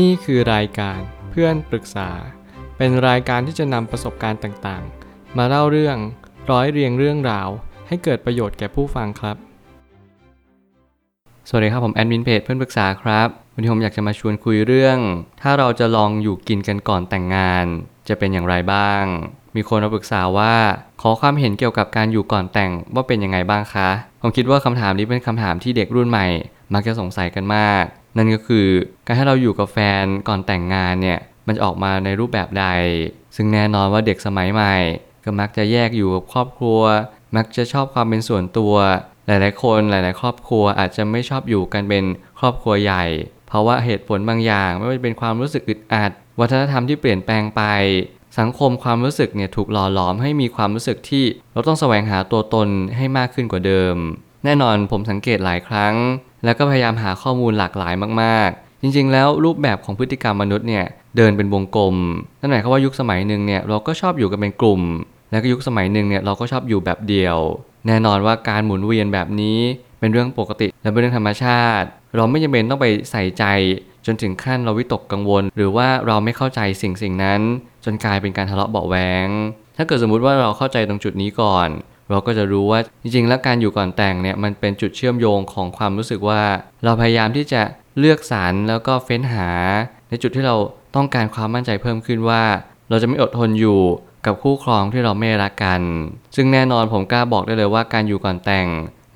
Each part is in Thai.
นี่คือรายการเพื่อนปรึกษา เป็นรายการที่จะนำประสบการณ์ต่างๆ มาเล่าเรื่องร้อยเรียงเรื่องราว ให้เกิดประโยชน์แก่ผู้ฟังครับ สวัสดีครับผมแอดมินเพจเพื่อนปรึกษาครับ วันนี้ผมอยากจะมาชวนคุยเรื่อง ถ้าเราจะลองอยู่กินกันก่อนแต่งงาน จะเป็นอย่างไรบ้าง มีคนมาปรึกษาว่า ขอความเห็นเกี่ยวกับการอยู่ก่อนแต่งว่าเป็นยังไงบ้างคะ ผมคิดว่าคำถามนี้เป็นคำถามที่เด็กรุ่นใหม่ มักจะสงสัยกันมาก นั่นก็คือการให้เราอยู่กับแฟนก่อนแต่งงานเนี่ยมันจะออกมาในรูปแบบใด ซึ่งแน่นอนว่าเด็กสมัยใหม่ ก็มักจะแยกอยู่กับครอบครัว มักจะชอบความเป็นส่วนตัว หลายๆ คนหลาย ๆ ครอบครัวอาจจะไม่ชอบอยู่กันเป็นครอบครัวใหญ่ เพราะว่าเหตุผลบางอย่างไม่ว่าจะเป็นความรู้สึกอึดอัด วัฒนธรรมที่เปลี่ยนแปลงไป สังคมความรู้สึกเนี่ยถูกหล่อหลอมให้มีความรู้สึกที่เราต้องแสวงหาตัวตนให้มากขึ้นกว่าเดิม แน่นอนผมสังเกตหลายครั้ง แล้วก็พยายามหาข้อมูลหลากหลายมากๆ จริงๆ แล้วรูปแบบของพฤติกรรมมนุษย์เนี่ยเดินเป็นวงกลม นั่นหมายความว่ายุคสมัยหนึ่งเนี่ยเราก็ชอบอยู่กันเป็นกลุ่ม แล้วก็ยุคสมัยหนึ่งเนี่ยเราก็ชอบอยู่แบบเดียว แน่นอนว่าการหมุนเวียนแบบนี้เป็นเรื่องปกติและเป็นเรื่องธรรมชาติ เราไม่จำเป็นต้องไปใส่ใจจนถึงขั้นเราวิตกกังวล หรือว่าเราไม่เข้าใจสิ่งสิ่งนั้น จนกลายเป็นการทะเลาะเบาะแวงถ้าเกิดสมมุติว่าเราเข้าใจตรงจุดนี้ก่อน เราก็จะรู้ว่าจริงๆ แล้วการอยู่ก่อนแต่งเนี่ยมันเป็นจุดเชื่อมโยงของความรู้สึกว่า เราพยายามที่จะเลือกสรรแล้วก็เฟ้นหา ในจุดที่เราต้องการความมั่นใจเพิ่มขึ้นว่า เราจะไม่อดทนอยู่กับคู่ครองที่เราไม่รักกัน ซึ่งแน่นอนผมกล้าบอกได้เลยว่าการอยู่ก่อนแต่ง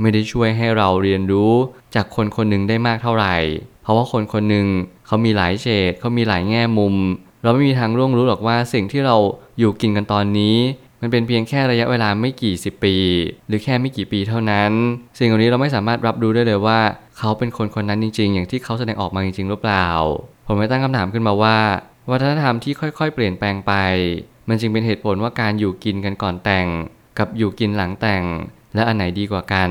ไม่ได้ช่วยให้เราเรียนรู้จากคนคนหนึ่งได้มากเท่าไหร่ เพราะว่าคนคนหนึ่งเขามีหลายเฉดเขามีหลายแง่มุม เราไม่มีทางร่วงรู้หรอกว่าสิ่งที่เราอยู่กินกันตอนนี้ มันเป็นเพียงแค่ระยะเวลาไม่กี่สิบปี หรือแค่ไม่กี่ปีเท่านั้น สิ่งเหล่านี้เราไม่สามารถรับรู้ได้เลยว่า เขาเป็นคนคนนั้นจริง ๆ อย่างที่เขาแสดงออกมาจริงๆหรือเปล่า ผมไม่ตั้งคำถามขึ้นมาว่า วัฒนธรรมที่ค่อยๆ เปลี่ยนแปลงไป มันจึงเป็นเหตุผลว่าการอยู่กินกันก่อนแต่ง กับอยู่กินหลังแต่ง และอันไหนดีกว่ากัน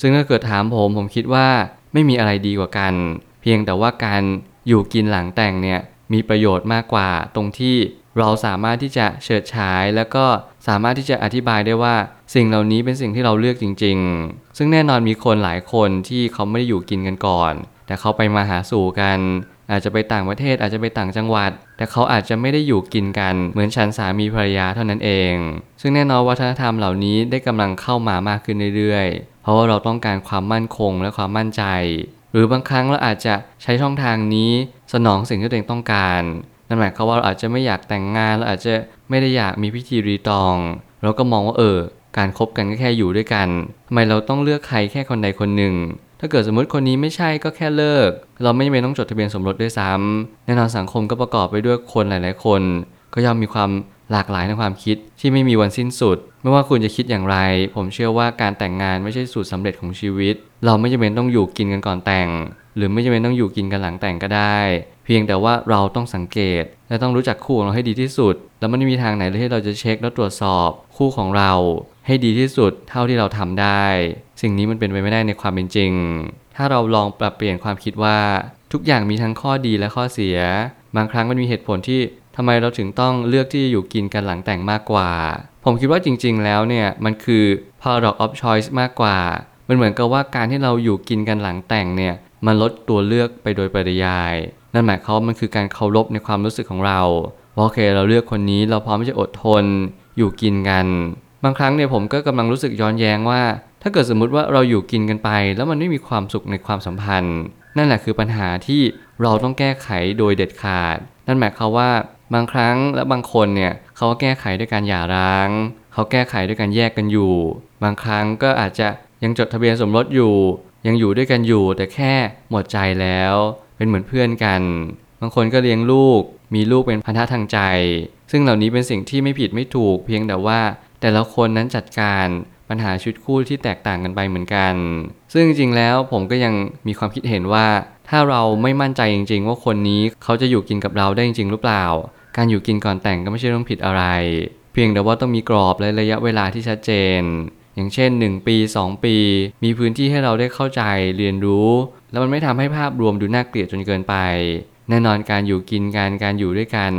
ซึ่งถ้าเกิดถามผมผมคิดว่าไม่มีอะไรดีกว่ากัน เพียงแต่ว่าการอยู่กินหลังแต่งเนี่ยมีประโยชน์มากกว่าตรงที่เราสามารถที่จะเฉิดฉายแล้วก็ สามารถที่จะอธิบายได้ว่าสิ่งเหล่านี้เป็นสิ่งที่เราเลือกจริง ๆ ซึ่งแน่นอนมีคนหลายคนที่เขาไม่ได้อยู่กินกันก่อน แต่เขาไปมาหาสู่กัน อาจจะไปต่างประเทศอาจจะไปต่างจังหวัด แต่เขาอาจจะไม่ได้อยู่กินกัน เหมือนฉันสามีภรรยาเท่านั้นเอง ซึ่งแน่นอนวัฒนธรรมเหล่านี้ได้กำลังเข้ามามากขึ้นเรื่อยๆ เพราะว่าเราต้องการความมั่นคงและความมั่นใจ หรือบางครั้งเราอาจจะใช้ช่องทางนี้สนองสิ่งที่ตัวเองต้องการ นั่นหมายความว่าเราอาจจะไม่อยากแต่งงานเราอาจจะไม่ได้อยากมีพิธีรีตอง เราก็มองว่าเออ การคบกันก็แค่อยู่ด้วยกันทำไมเราต้องเลือกใครแค่คนใดคนหนึ่ง ถ้าเกิดสมมติคนนี้ไม่ใช่ก็แค่เลิก เราไม่จำเป็นต้องจดทะเบียนสมรสด้วยซ้ำแน่นอนสังคมก็ประกอบไปด้วยคนหลาย ๆ คน ก็ย่อมมีความหลากหลายในความคิดที่ไม่มีวันสิ้นสุด ไม่ว่าคุณจะคิดอย่างไร ผมเชื่อว่าการแต่งงานไม่ใช่สูตรสำเร็จของชีวิต เราไม่จำเป็นต้องอยู่กินกันก่อนแต่ง หรือไม่จำเป็นต้องอยู่กินกันหลังแต่งก็ได้ เพียงแต่ว่าเราต้องสังเกต และต้องรู้จักคู่ของเราให้ดีที่สุด แล้วมันไม่มีทางไหนเลยที่เราจะเช็คและตรวจสอบคู่ของเรา ให้ดีที่สุดเท่าที่เราทำได้ สิ่งนี้มันเป็นไปไม่ได้ในความเป็นจริง ถ้าเราลองปรับเปลี่ยนความคิดว่า ทุกอย่างมีทั้งข้อดีและข้อเสีย บางครั้งมันมีเหตุผลที่ทำไมเราถึงต้องเลือกที่จะอยู่กินกันหลังแต่งมากกว่า ผมคิดว่าจริง ๆ แล้วเนี่ยมันคือ paradox of choice มากกว่า มันเหมือนกับว่าการที่เราอยู่กินกันหลังแต่งเนี่ยมันลดตัวเลือกไปโดยปริยาย นั่นหมายความมันคือการเคารพในความรู้สึกของเราว่าโอเค เราเลือกคนนี้เราพร้อมที่จะอดทนอยู่กินกัน บางครั้งเนี่ยผมก็กำลังรู้สึกย้อนแย้งว่า ถ้าเกิดสมมุติว่าเราอยู่กินกันไป แล้วมันไม่มีความสุขในความสัมพันธ์ นั่นแหละคือปัญหาที่เราต้องแก้ไขโดยเด็ดขาด นั่นหมายความว่าบางครั้งและบางคนเนี่ยเขาก็แก้ไขด้วยการหย่าร้าง เขาแก้ไขด้วยการแยกกันอยู่ บางครั้งก็อาจจะยังจดทะเบียนสมรสอยู่ ยังอยู่ด้วยกันอยู่แต่แค่หมดใจแล้ว เป็นเหมือนเพื่อนกัน บางคนก็เลี้ยงลูก มีลูกเป็นพันธะทางใจ ซึ่งเหล่านี้เป็นสิ่งที่ไม่ผิดไม่ถูก เพียงแต่ว่าแต่ละคนนั้นจัดการปัญหาชุดคู่ที่แตกต่างกันไปเหมือนกัน ซึ่งจริงๆแล้วผมก็ยังมีความคิดเห็นว่า ถ้าเราไม่มั่นใจจริง ๆ ว่าคนนี้เขาจะอยู่กินกับเราได้จริงๆหรือเปล่า การอยู่กินก่อนแต่งก็ไม่ใช่เรื่องผิดอะไร เพียงแต่ว่าต้องมีกรอบและระยะเวลาที่ชัดเจน อย่างเช่น 1 ปี 2 ปี มีพื้นที่ให้เราได้เข้าใจเรียนรู้ แล้วมันไม่ทำให้ภาพรวมดูน่าเกลียดจนเกินไป แน่นอนการอยู่กินกันการอยู่ด้วยกัน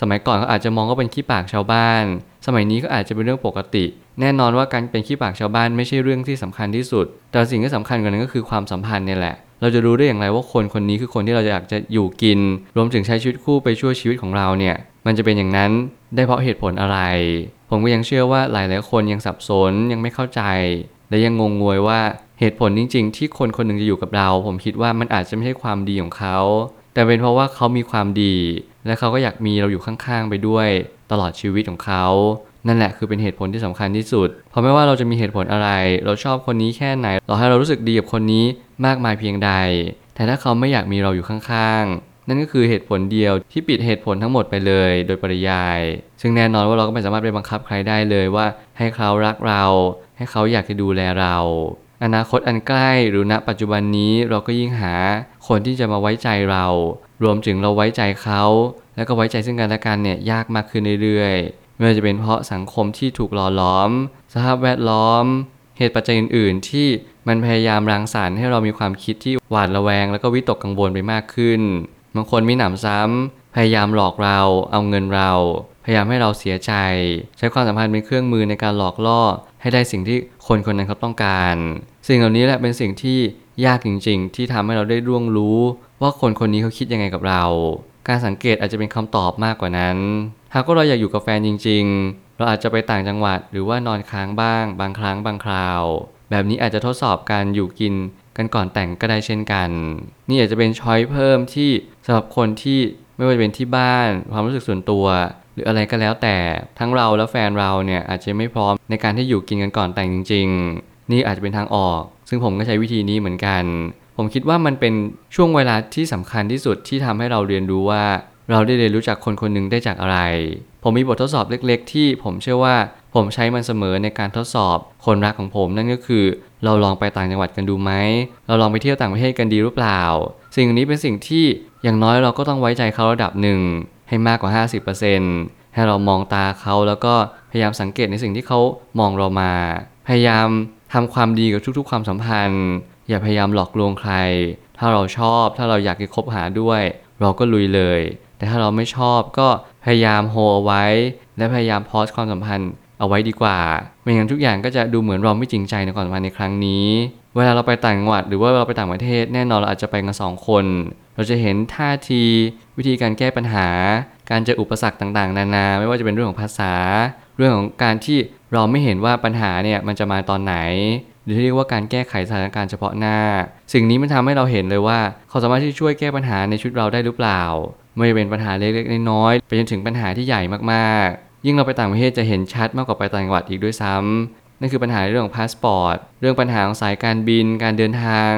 สมัยก่อนเขาอาจจะมองว่าเป็นขี้ปากชาวบ้าน สมัยนี้ก็อาจจะเป็นเรื่องปกติ แน่นอนว่าการเป็นขี้ปากชาวบ้านไม่ใช่เรื่องที่สำคัญที่สุด แต่สิ่งที่สำคัญกว่านั้นก็คือความสัมพันธ์เนี่ยแหละ เราจะรู้ได้อย่างไรว่าคนคนนี้คือคนที่เราอยากจะอยู่กิน รวมถึงใช้ชีวิตคู่ไปช่วยชีวิตของเราเนี่ย มันจะเป็นอย่างนั้นได้เพราะเหตุผลอะไร ผมก็ยังเชื่อว่าหลาย ๆ คนยังสับสนยังไม่เข้าใจและยังงงงวยว่า เหตุผลจริง ๆ ที่คนคนหนึ่งจะอยู่กับเรา ผมคิดว่ามันอาจจะไม่ใช่ความดีของเขา แต่เป็นเพราะว่าเขามีความดี และเขาก็อยากมีเราอยู่ข้างๆไปด้วย ตลอดชีวิตของเขานั่นแหละคือเป็นเหตุผลที่สำคัญที่สุด เพราะไม่ว่าเราจะมีเหตุผลอะไร เราชอบคนนี้แค่ไหน เราให้เรารู้สึกดีกับคนนี้มากมายเพียงใด แต่ถ้าเขาไม่อยากมีเราอยู่ข้างๆ นั่นก็คือเหตุผลเดียวที่ปิดเหตุผลทั้งหมดไปเลย โดยปริยาย ซึ่งแน่นอนว่าเราก็ไม่สามารถไปบังคับใครได้เลยว่า ให้เขารักเรา ให้เขาอยากจะดูแลเรา อนาคตอันใกล้หรือณปัจจุบันนี้เราก็ยิ่งหาคนที่จะมาไว้ใจเรา รวมถึงเราไว้ใจเขา แล้วก็ไว้ใจซึ่งกันและกันเนี่ยยากมากขึ้นเรื่อยๆไม่ว่าจะเป็นเพราะสังคมที่ถูกหล่อหลอม สภาพแวดล้อม เหตุปัจจัยอื่น ๆ ที่มันพยายามรังสรรค์ให้เรามีความคิดที่หวาดระแวง แล้วก็วิตกกังวลไปมากขึ้นบางคนมีหนำซ้ำพยายามหลอกเราเอาเงินเรา พยายามให้เราเสียใจ ใช้ความสัมพันธ์เป็นเครื่องมือในการหลอกล่อให้ได้สิ่งที่คนคนนั้นเขาต้องการ สิ่งเหล่านี้แหละเป็นสิ่งที่ยากจริง ๆ ที่ทำให้เราได้ร่วงรู้ ว่าคนคนนี้เขาคิดยังไงกับเรา การสังเกตอาจจะเป็นคำตอบมากกว่านั้น หากว่าเราอยากอยู่กับแฟนจริง ๆ เราอาจจะไปต่างจังหวัดหรือว่านอนค้างบ้าง บางครั้งบางคราว แบบนี้อาจจะทดสอบการอยู่กินกันก่อนแต่งก็ได้เช่นกัน นี่อาจจะเป็นช้อยเพิ่มที่สำหรับคนที่ไม่ว่าจะเป็นที่บ้านความรู้สึกส่วนตัว หรืออะไรก็แล้วแต่ทั้งเราและแฟนเราเนี่ยอาจจะไม่พร้อมในการที่อยู่กินกันก่อนแต่งจริง ๆ นี่อาจจะเป็นทางออก ซึ่งผมก็ใช้วิธีนี้เหมือนกัน ผมคิดว่ามันเป็นช่วงเวลาที่สำคัญที่สุดที่ทำให้เราเรียนรู้ว่า เราได้เรียนรู้จักคนคนหนึ่งได้จากอะไร ผมมีบททดสอบเล็ก ๆ ที่ผมเชื่อว่าผมใช้มันเสมอในการทดสอบคนรักของผมนั่นก็คือ เราลองไปต่างจังหวัดกันดูไหม เราลองไปเที่ยวต่างประเทศกันดีหรือเปล่า สิ่งนี้เป็นสิ่งที่อย่างน้อยเราก็ต้องไว้ใจเขาระดับหนึ่งให้มากกว่า 50%ให้เรามองตาเขาแล้วก็พยายามสังเกตในสิ่งที่เขามองเรามา พยายามทำความดีกับทุกๆ ความสัมพันธ์ อย่าพยายามหลอกลวงใคร ถ้าเราชอบถ้าเราอยากจะคบหาด้วย เราก็ลุยเลย แต่ถ้าเราไม่ชอบก็พยายามโฮเอาไว้ และพยายามพอสความสัมพันธ์เอาไว้ดีกว่า ไม่งั้นทุกอย่างก็จะดูเหมือนเราไม่จริงใจในความสัมพันธ์ในครั้งนี้ เวลาเราไปต่างจังหวัดหรือว่าเราไปต่างประเทศแน่นอนเราอาจจะไปกันสองคน เราจะเห็นท่าทีวิธีการแก้ปัญหา การเจออุปสรรคต่างๆ นานา ไม่ว่าจะเป็นเรื่องของภาษา เรื่องของการที่ เราไม่เห็นว่าปัญหาเนี่ยมันจะมาตอนไหน หรือที่เรียกว่าการแก้ไขสถานการณ์เฉพาะหน้า สิ่งนี้มันทำให้เราเห็นเลยว่า เขาสามารถที่ช่วยแก้ปัญหาในชีวิตเราได้หรือเปล่า ไม่ว่าเป็นปัญหาเล็กๆน้อยๆไปจนถึงปัญหาที่ใหญ่มากๆ ยิ่งเราไปต่างประเทศจะเห็นชัดมากกว่าไปต่างจังหวัดอีกด้วยซ้ำนั่นคือปัญหาเรื่องของพาสปอร์ตเรื่องปัญหาของสายการบิน การเดินทาง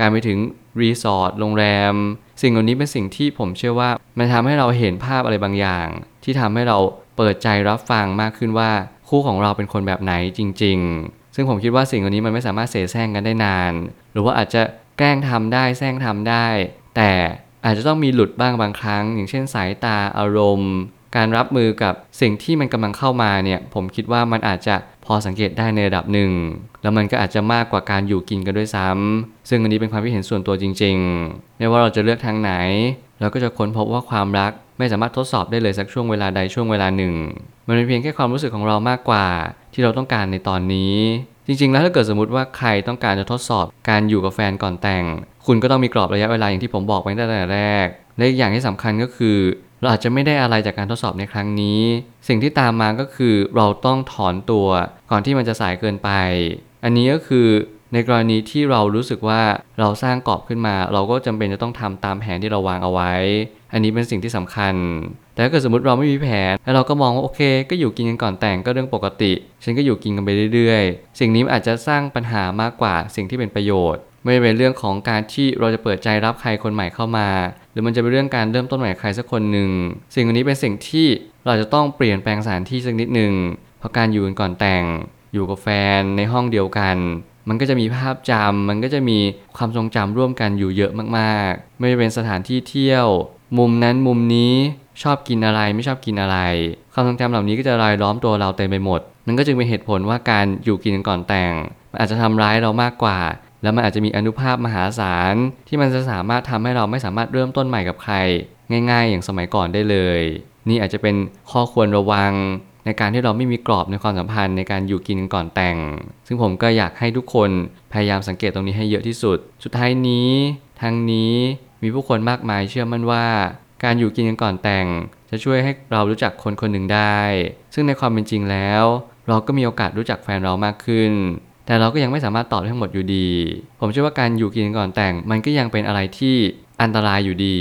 การไปถึงรีสอร์ทโรงแรม สิ่งเหล่านี้เป็นสิ่งที่ผมเชื่อว่ามันทำให้เราเห็นภาพอะไรบางอย่าง ที่ทำให้เราเปิดใจรับฟังมากขึ้นว่า คู่ของเราเป็นคนแบบไหนจริง ๆ ซึ่งผมคิดว่าสิ่งเหล่านี้มันไม่สามารถเสแสร้งกันได้นาน หรือว่าอาจจะแกล้งทำได้แสร้งทำได้ แต่อาจจะต้องมีหลุดบ้างบางครั้ง อย่างเช่นสายตาอารมณ์ การรับมือกับสิ่งที่มันกำลังเข้ามาเนี่ยผมคิดว่ามันอาจจะพอสังเกตได้ในระดับหนึ่ง แล้วมันก็อาจจะมากกว่าการอยู่กินกันด้วยซ้ำซึ่งอันนี้เป็นความคิดเห็นส่วนตัวจริง ๆ ไม่ว่าเราจะเลือกทางไหน เราก็จะค้นพบว่าความรักไม่สามารถทดสอบได้เลยสักช่วงเวลาใดช่วงเวลาหนึ่ง มันเป็นเพียงแค่ความรู้สึกของเรามากกว่า ที่เราต้องการในตอนนี้ จริง ๆ แล้วถ้าเกิดสมมติว่าใครต้องการจะทดสอบการอยู่กับแฟนก่อนแต่ง คุณก็ต้องมีกรอบระยะเวลาอย่างที่ผมบอกไปตั้งแต่แรก และอีกอย่างที่สำคัญก็คือ เราอาจจะไม่ได้อะไรจากการทดสอบในครั้งนี้ สิ่งที่ตามมาก็คือเราต้องถอนตัว ก่อนที่มันจะสายเกินไป อันนี้ก็คือ ในกรณีที่เรารู้สึกว่าเราสร้างกรอบขึ้นมา เราก็จำเป็นจะต้องทำตามแผนที่เราวางเอาไว้ อันนี้เป็นสิ่งที่สำคัญ แต่ถ้าเกิดสมมติเราไม่มีแผน แล้วเราก็มองว่าโอเค ก็อยู่กินกันก่อนแต่งก็เรื่องปกติ ฉันก็อยู่กินกันไปเรื่อยๆ สิ่งนี้อาจจะสร้างปัญหามากกว่าสิ่งที่เป็นประโยชน์ ไม่เป็นเรื่องของการที่เราจะเปิดใจรับใครคนใหม่เข้ามา หรือมันจะเป็นเรื่องการเริ่มต้นใหม่ใครสักคนหนึ่ง สิ่งนี้เป็นสิ่งที่เราจะต้องเปลี่ยนแปลงสถานที่สักนิดหนึ่งเพราะการอยู่กันก่อนแต่ง อยู่กับแฟนในห้องเดียวกัน มันก็จะมีภาพจำมันก็จะมีความทรงจำร่วมกันอยู่เยอะมากๆ ไม่ว่าเป็นสถานที่เที่ยว มุมนั้นมุมนี้ชอบกินอะไรไม่ชอบกินอะไร ความทรงจำเหล่านี้ก็จะรายล้อมตัวเราเต็มไปหมดมันก็จึงเป็นเหตุผลว่าการอยู่กินก่อนแต่ง มันอาจจะทำร้ายเรามากกว่า แล้วมันอาจจะมีอนุภาพมหาศาล ที่มันจะสามารถทำให้เราไม่สามารถเริ่มต้นใหม่กับใคร ง่าย ๆ อย่างสมัยก่อนได้เลย นี่อาจจะเป็นข้อควรระวัง ในการที่เราไม่มีกรอบในความสัมพันธ์ในการอยู่กินกันก่อนแต่ง ซึ่งผมก็อยากให้ทุกคนพยายามสังเกตตรงนี้ให้เยอะที่สุด สุดท้ายนี้ทางนี้มีผู้คนมากมายเชื่อมั่นว่า การอยู่กินกันก่อนแต่ง จะช่วยให้เรารู้จักคนคนหนึ่งได้ ซึ่งในความเป็นจริงแล้ว เราก็มีโอกาสรู้จักแฟนเรามากขึ้น แต่เราก็ยังไม่สามารถตอบได้ทั้งหมดอยู่ดี ผมเชื่อว่าการอยู่กินกันก่อนแต่ง มันก็ยังเป็นอะไรที่อันตรายอยู่ดี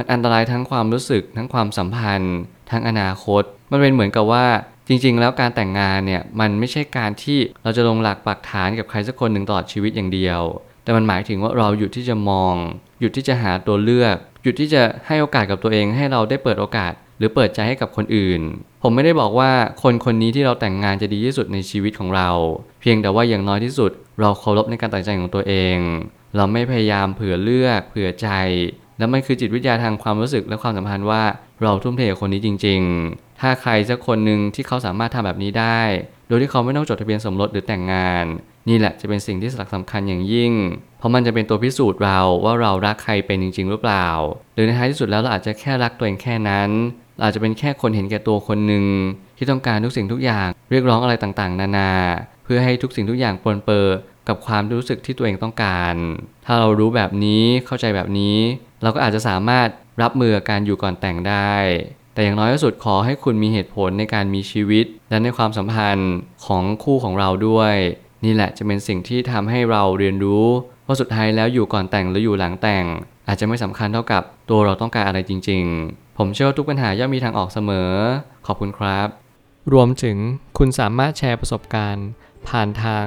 มันอันตรายทั้งความรู้สึกทั้งความสัมพันธ์ ทั้งอนาคต มันเป็นเหมือนกับว่าจริง ๆ แล้วการแต่งงานเนี่ยมันไม่ใช่การที่เราจะลงหลักปักฐานกับใครสักคนหนึ่งตลอดชีวิตอย่างเดียว แต่มันหมายถึงว่าเราหยุดที่จะมอง หยุดที่จะหาตัวเลือก หยุดที่จะให้โอกาสกับตัวเองให้เราได้เปิดโอกาส หรือเปิดใจให้กับคนอื่น ผมไม่ได้บอกว่าคนคนนี้ที่เราแต่งงานจะดีที่สุดในชีวิตของเรา เพียงแต่ว่าอย่างน้อยที่สุด เราเคารพในการตัดใจของตัวเอง เราไม่พยายามเผื่อเลือก เผื่อใจ แล้วมันคือจิตวิทยาทางความรู้สึกและความสัมพันธ์ว่า เราทุ่มเทกับคนนี้จริง ๆ ถ้าใครสักคนหนึ่งที่เขาสามารถทำแบบนี้ได้ โดยที่เขาไม่ต้องจดทะเบียนสมรสหรือแต่งงาน นี่แหละจะเป็นสิ่งที่สำคัญอย่างยิ่ง เพราะมันจะเป็นตัวพิสูจน์เราว่าเรารักใครเป็นจริง ๆ หรือเปล่า หรือในท้ายที่สุดแล้วเราอาจจะแค่รักตัวเองแค่นั้นอาจจะเป็นแค่คนเห็นแก่ตัวคนหนึ่งที่ต้องการทุกสิ่งทุกอย่าง เรียกร้องอะไรต่างๆ นานา เพื่อให้ทุกสิ่งทุกอย่างปนเปื้อ กับความรู้สึกที่ตัวเองต้องการ ถ้าเรารู้แบบนี้เข้าใจแบบนี้ เราก็อาจจะสามารถรับมือการอยู่ก่อนแต่งได้ แต่อย่างน้อยที่สุดขอให้คุณมีเหตุผลในการมีชีวิต และในความสัมพันธ์ของคู่ของเราด้วย นี่แหละจะเป็นสิ่งที่ทำให้เราเรียนรู้ว่าสุดท้ายแล้วอยู่ก่อนแต่งหรืออยู่หลังแต่ง อาจจะไม่สำคัญเท่ากับตัวเราต้องการอะไรจริง ๆ ผมเชื่อว่าทุกปัญหาย่อมมีทางออกเสมอ ขอบคุณครับ รวมถึงคุณสามารถแชร์ประสบการณ์ ผ่านทาง